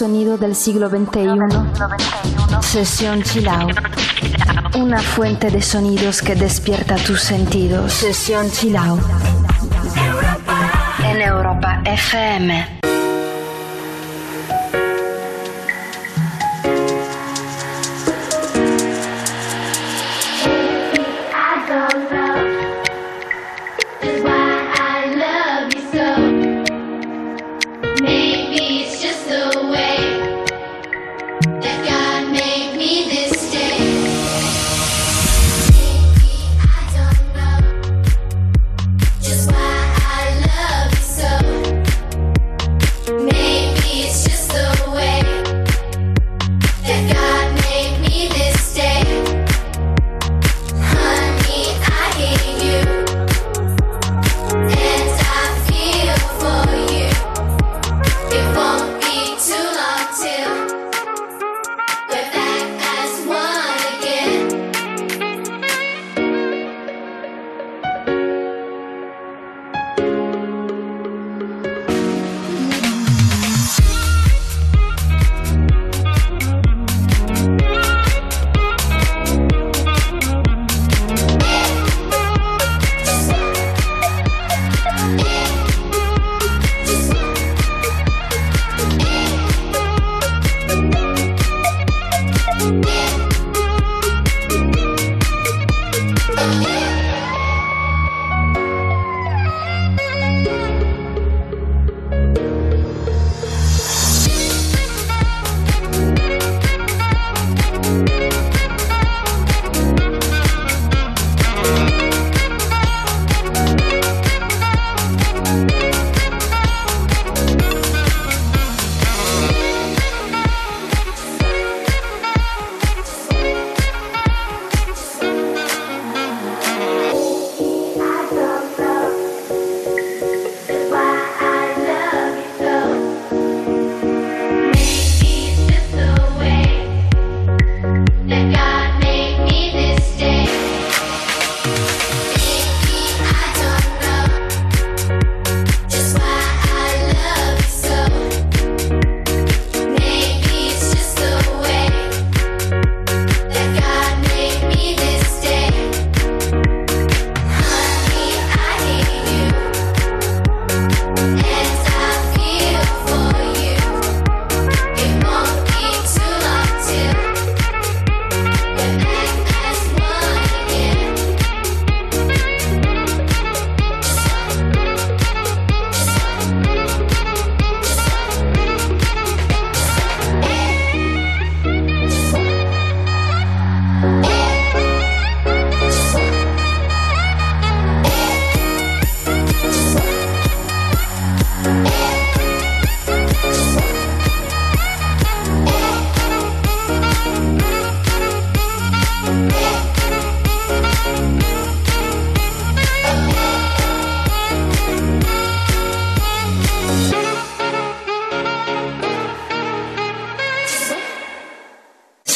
sonido del siglo XXI. Sesión Chill Out. Una fuente de sonidos que despierta tus sentidos. Sesión Chill Out. En Europa FM.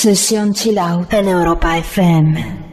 Sesión Chill Out en Europa FM.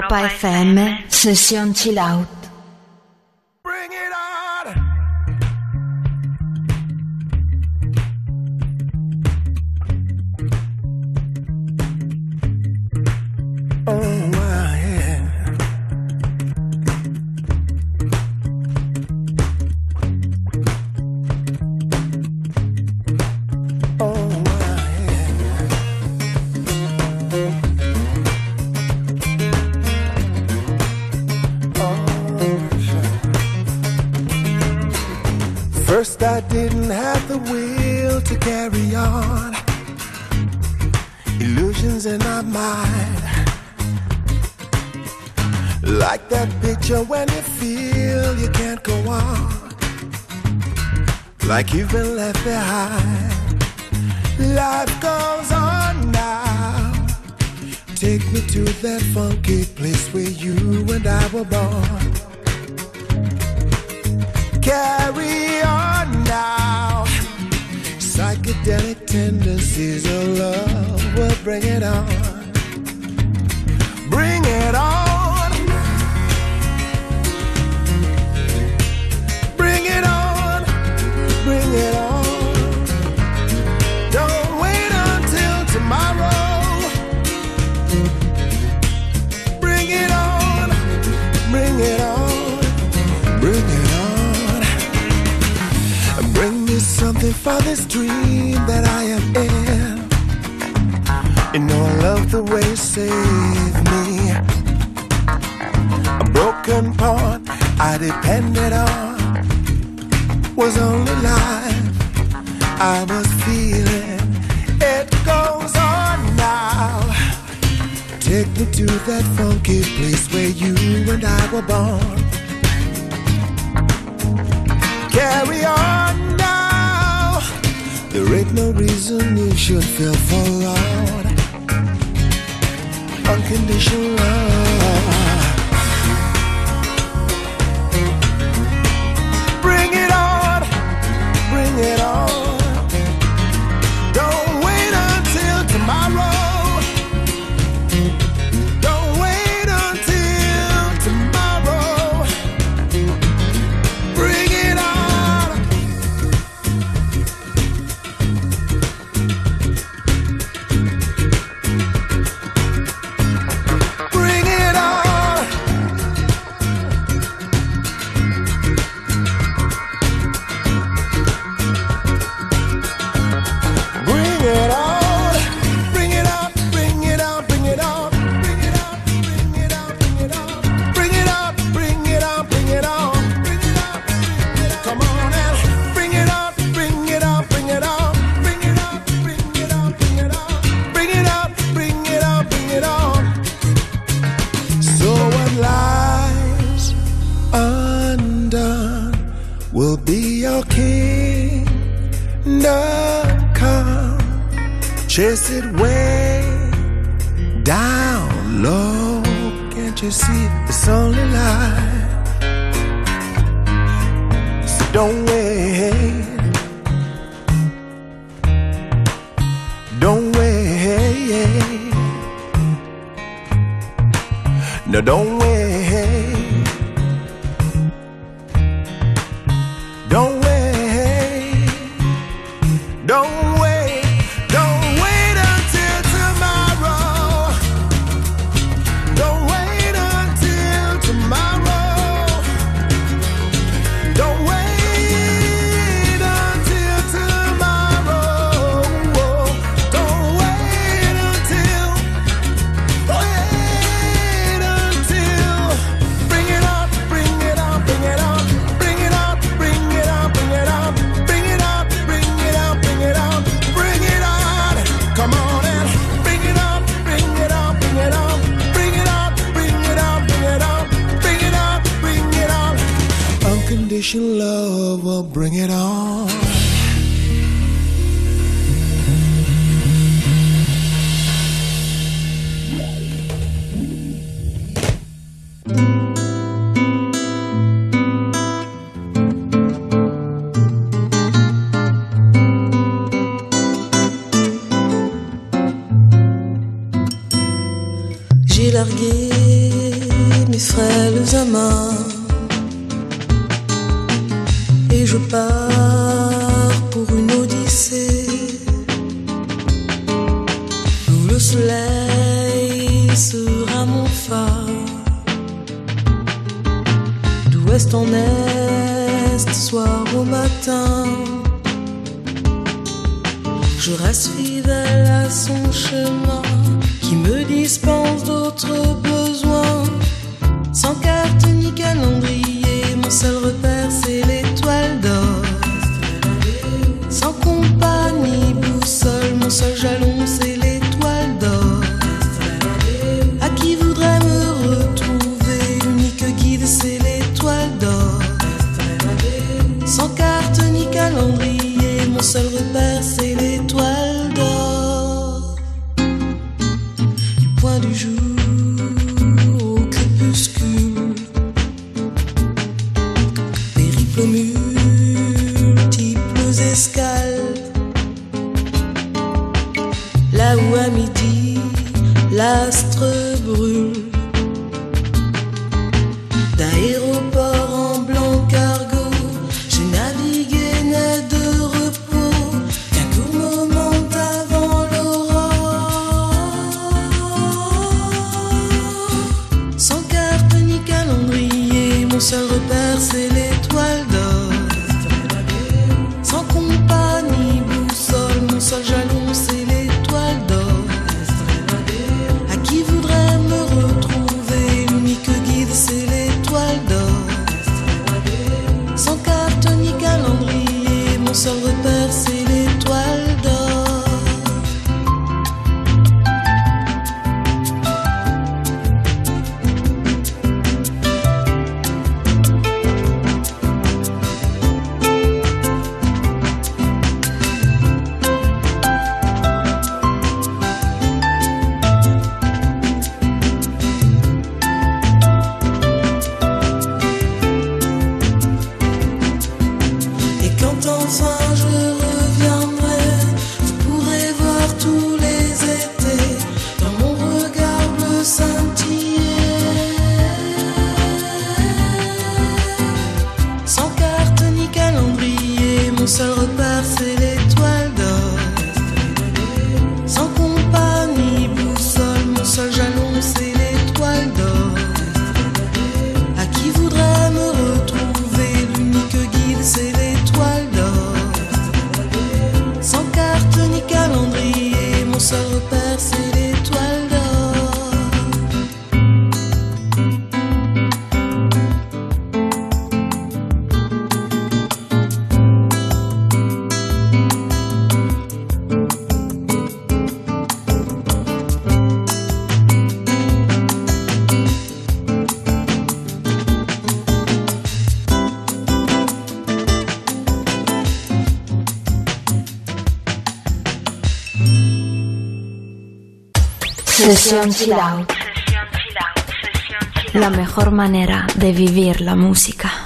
Europa FM, session chill out. Like you've been left behind. Life goes on now. Take me to that funky place where you and I were born. Carry on now. Psychedelic tendencies of love will bring it on. Bring it on. For this dream that I am in. You know I love the way you save me. A broken pawn I depended on was only life I was feeling. It goes on now. Take me to that funky place where you and I were born. Carry on there ain't no reason you should feel for forlorn. Unconditional love. du jour. Sesión Chill Out. La mejor manera de vivir la música.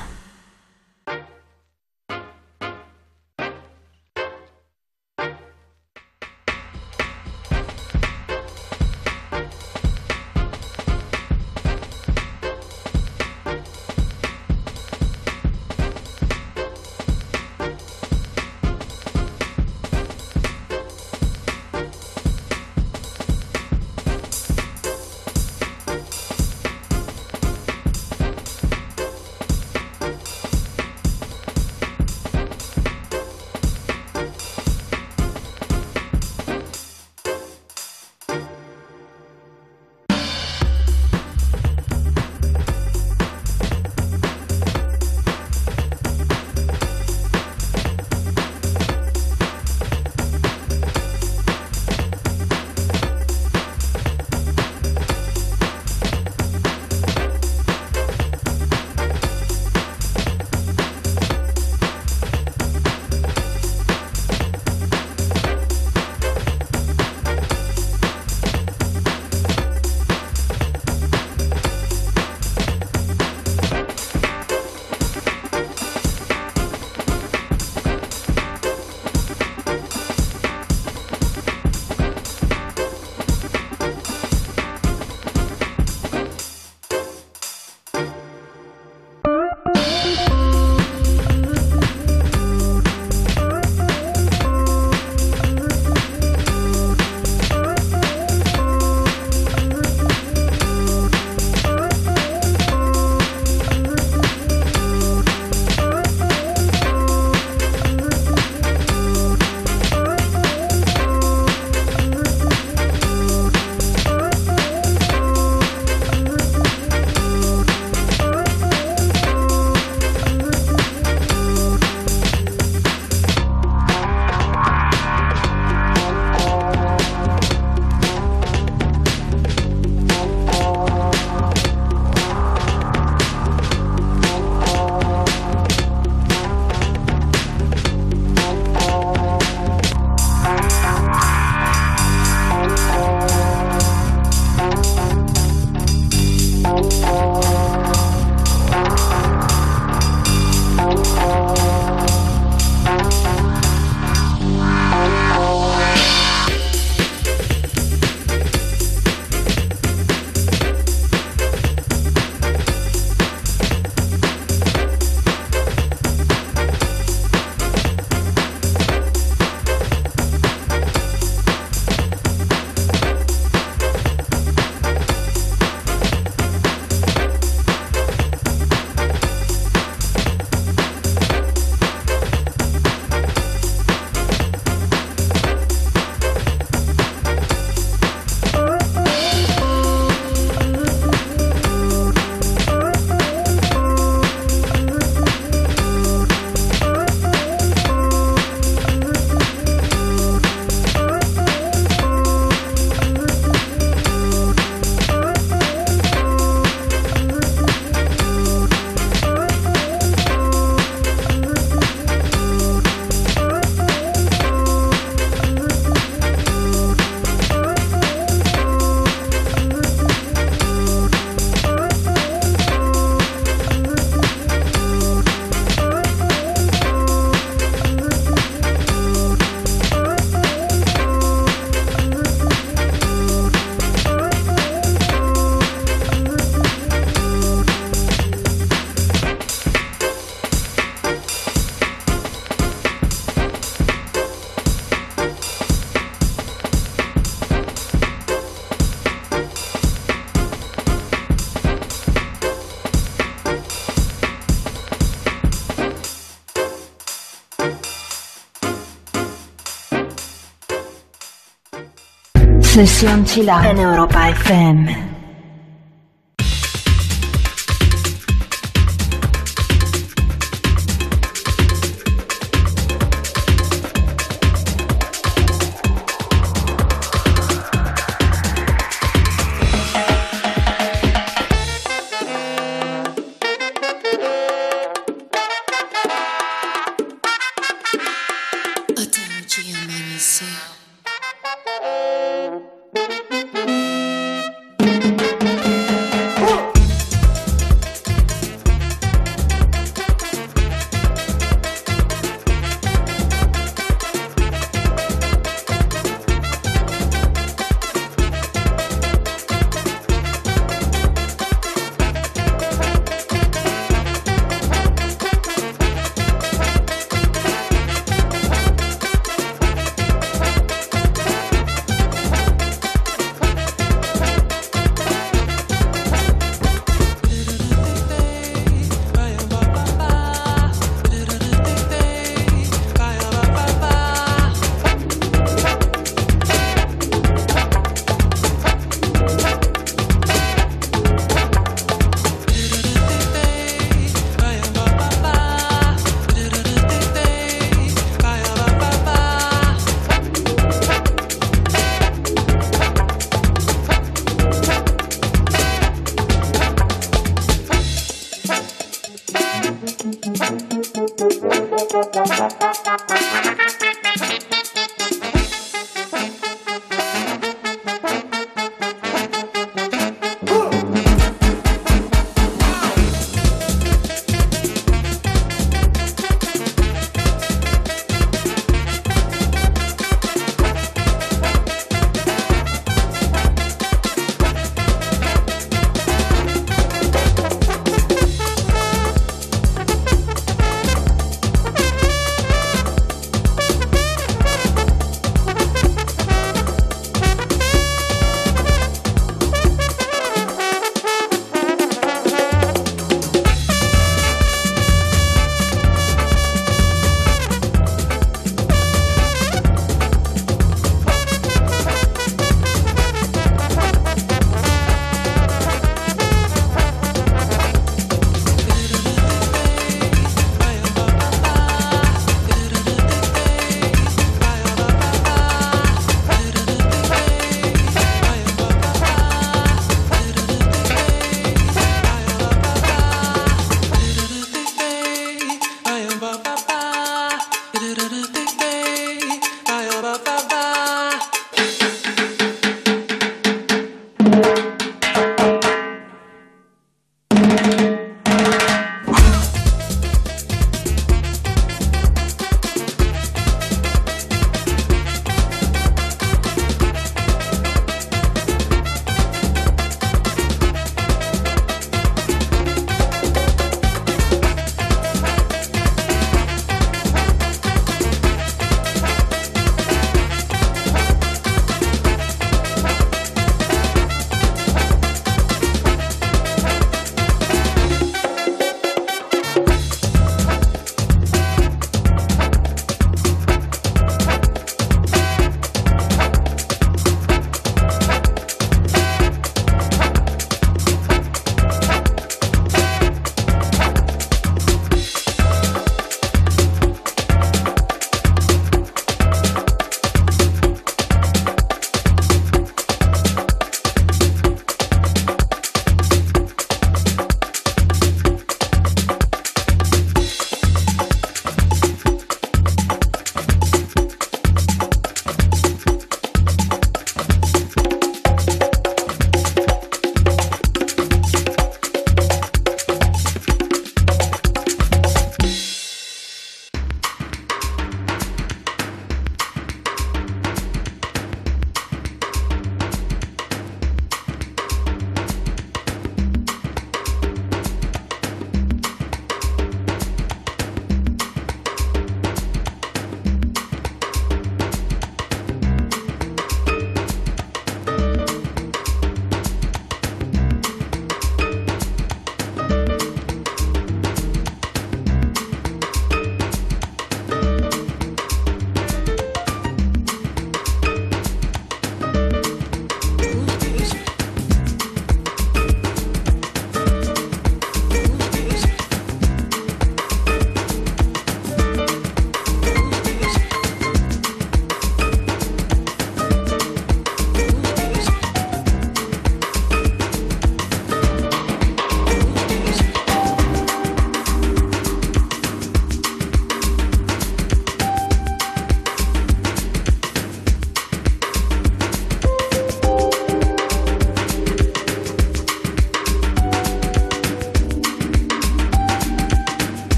Sesión Chill Out en Europa FM.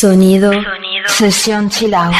Sonido. Sonido. Sesión Chilao.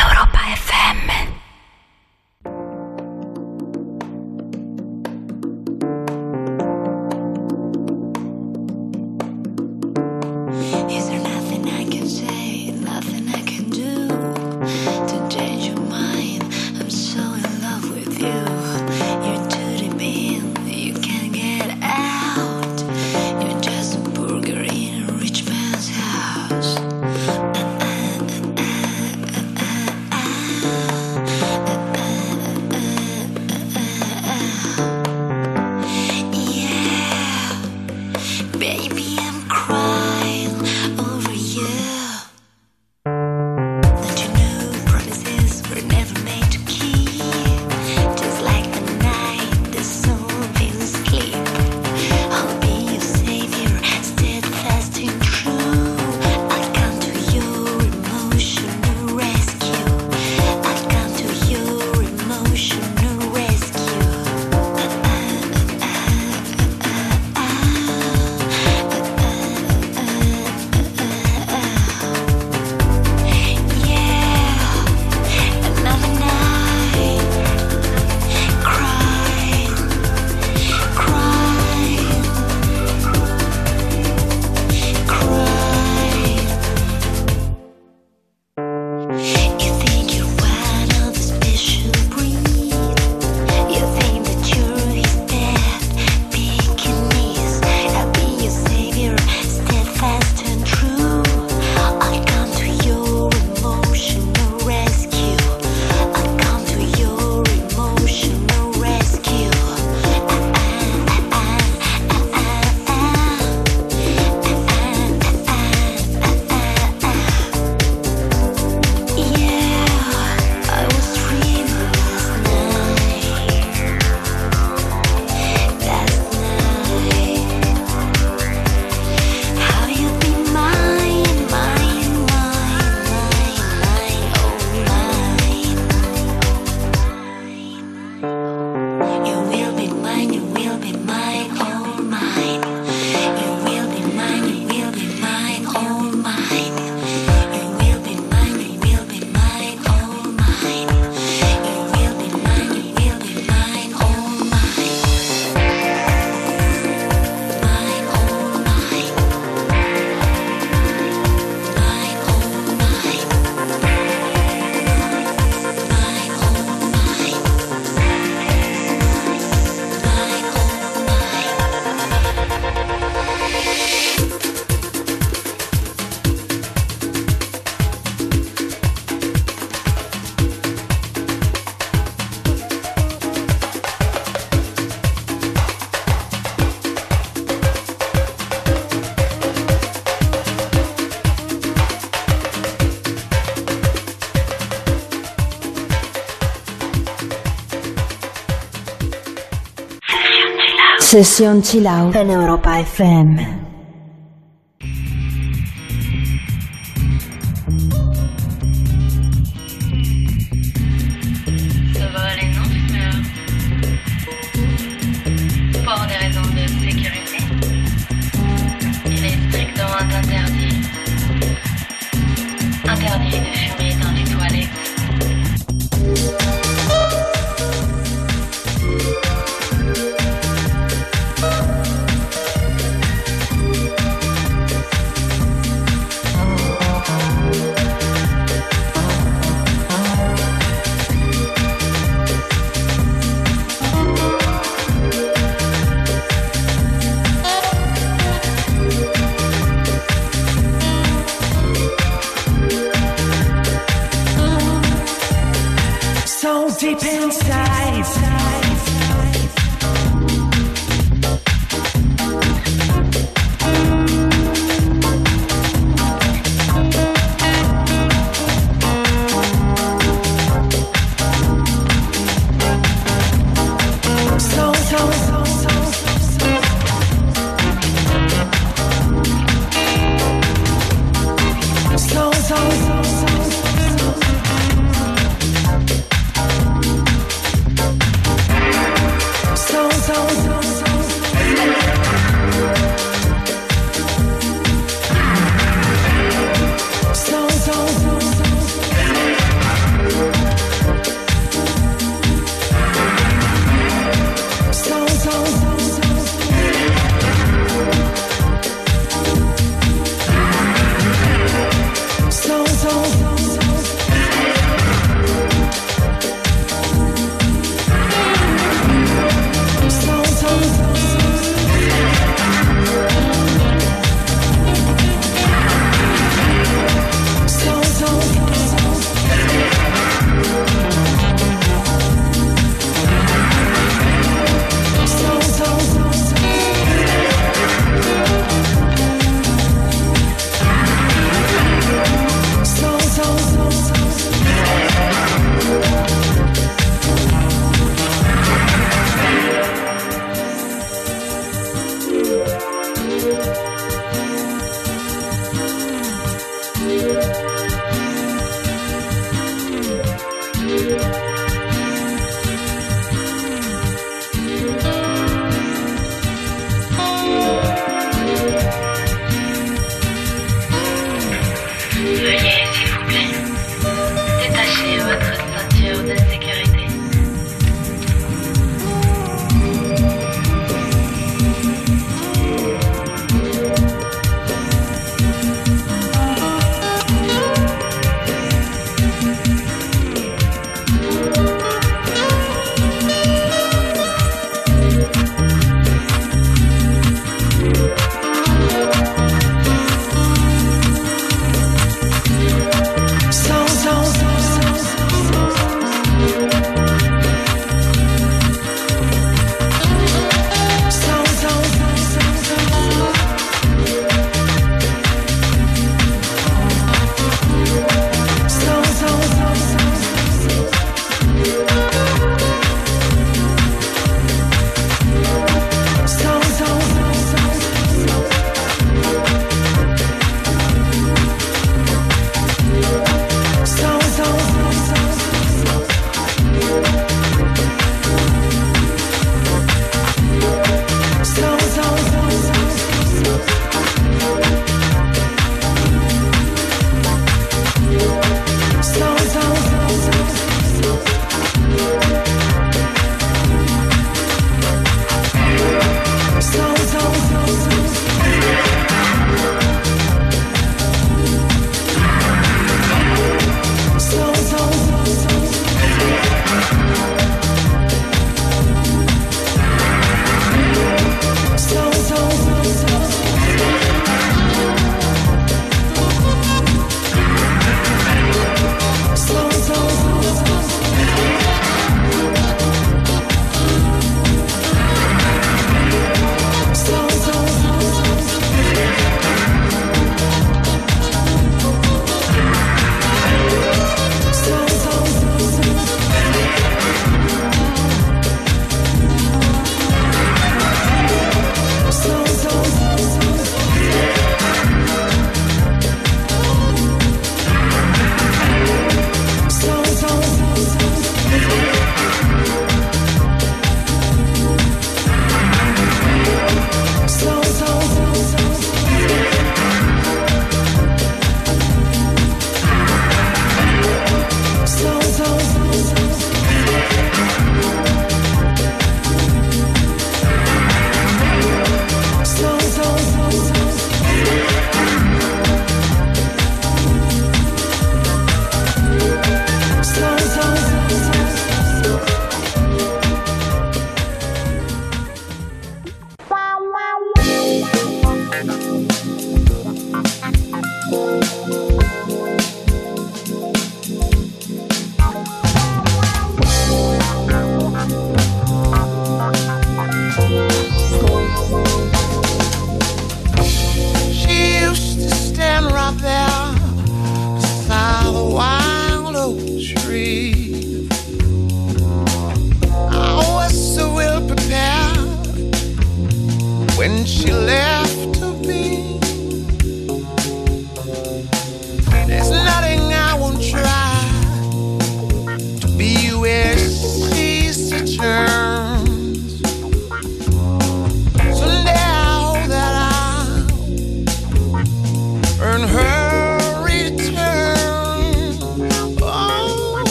Sesión Chill Out en Europa FM.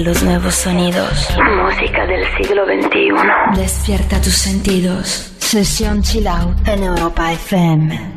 Los nuevos sonidos. Música del siglo XXI. Despierta tus sentidos. Sesión Chill Out en Europa FM.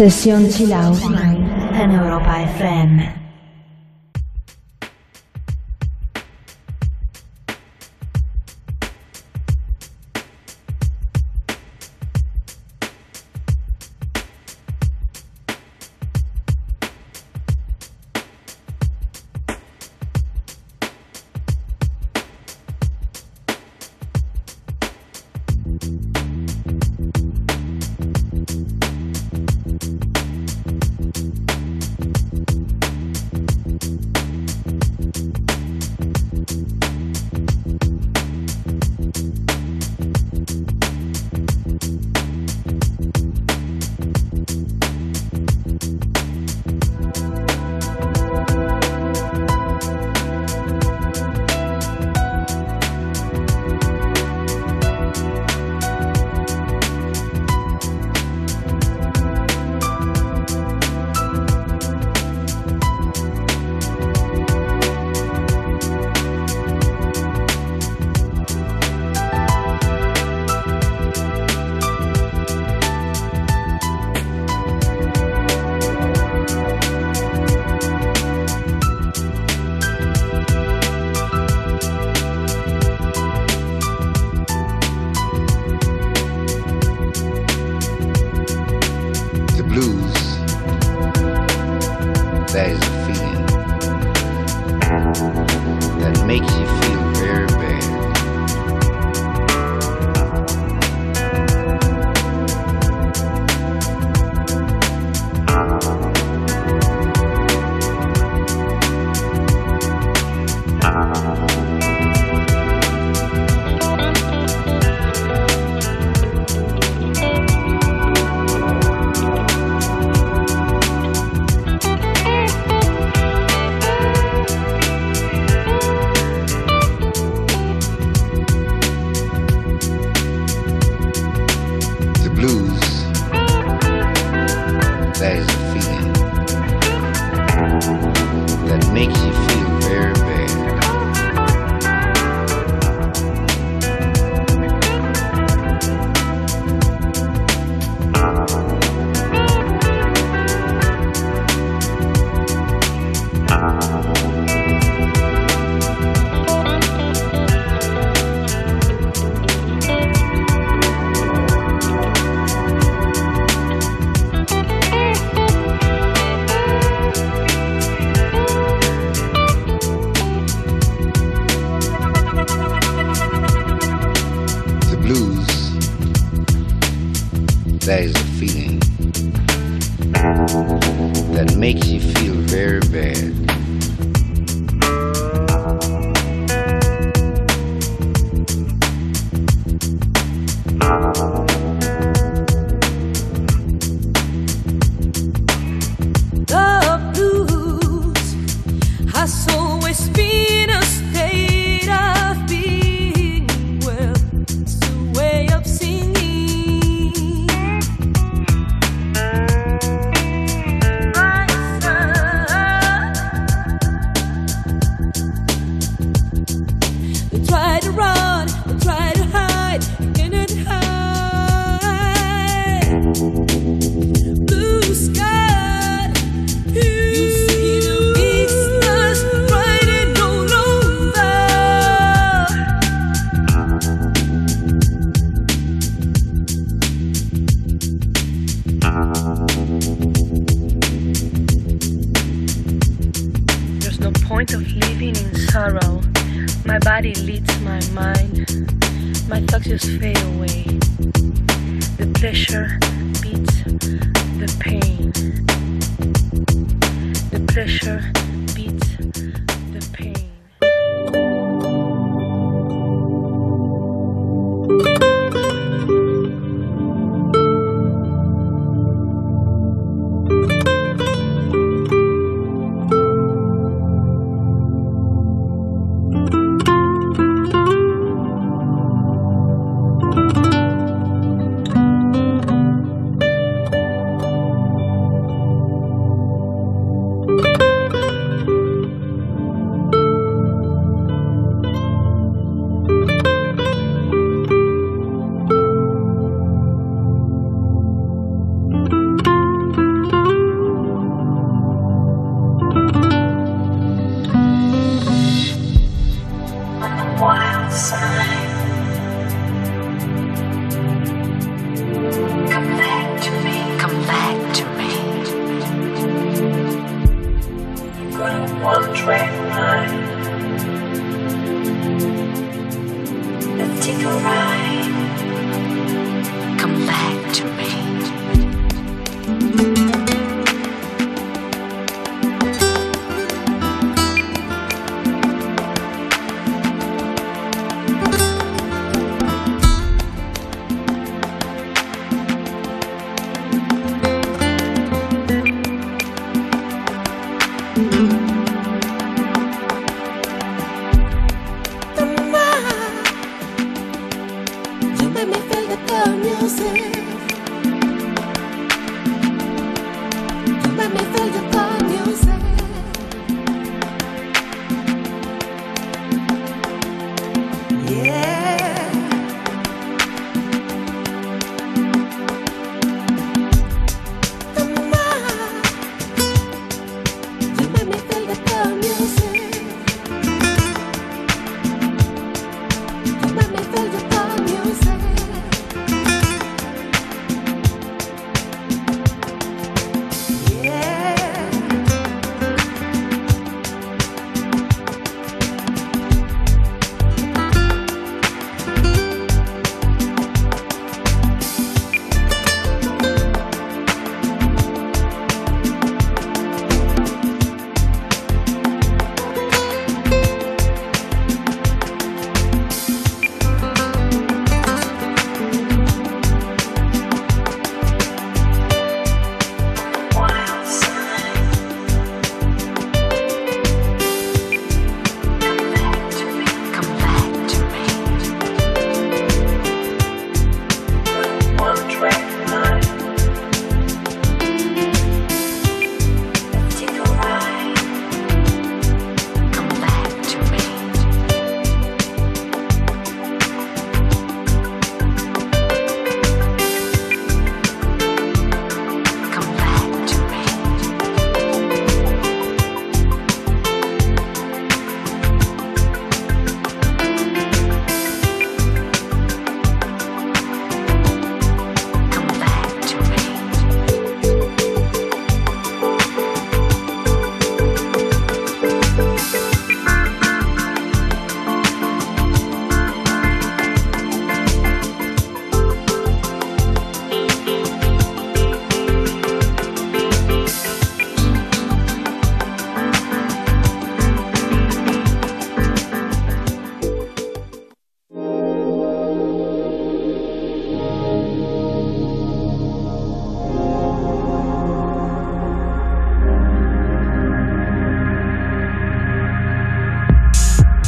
Sesión Chill Out en Europa FM.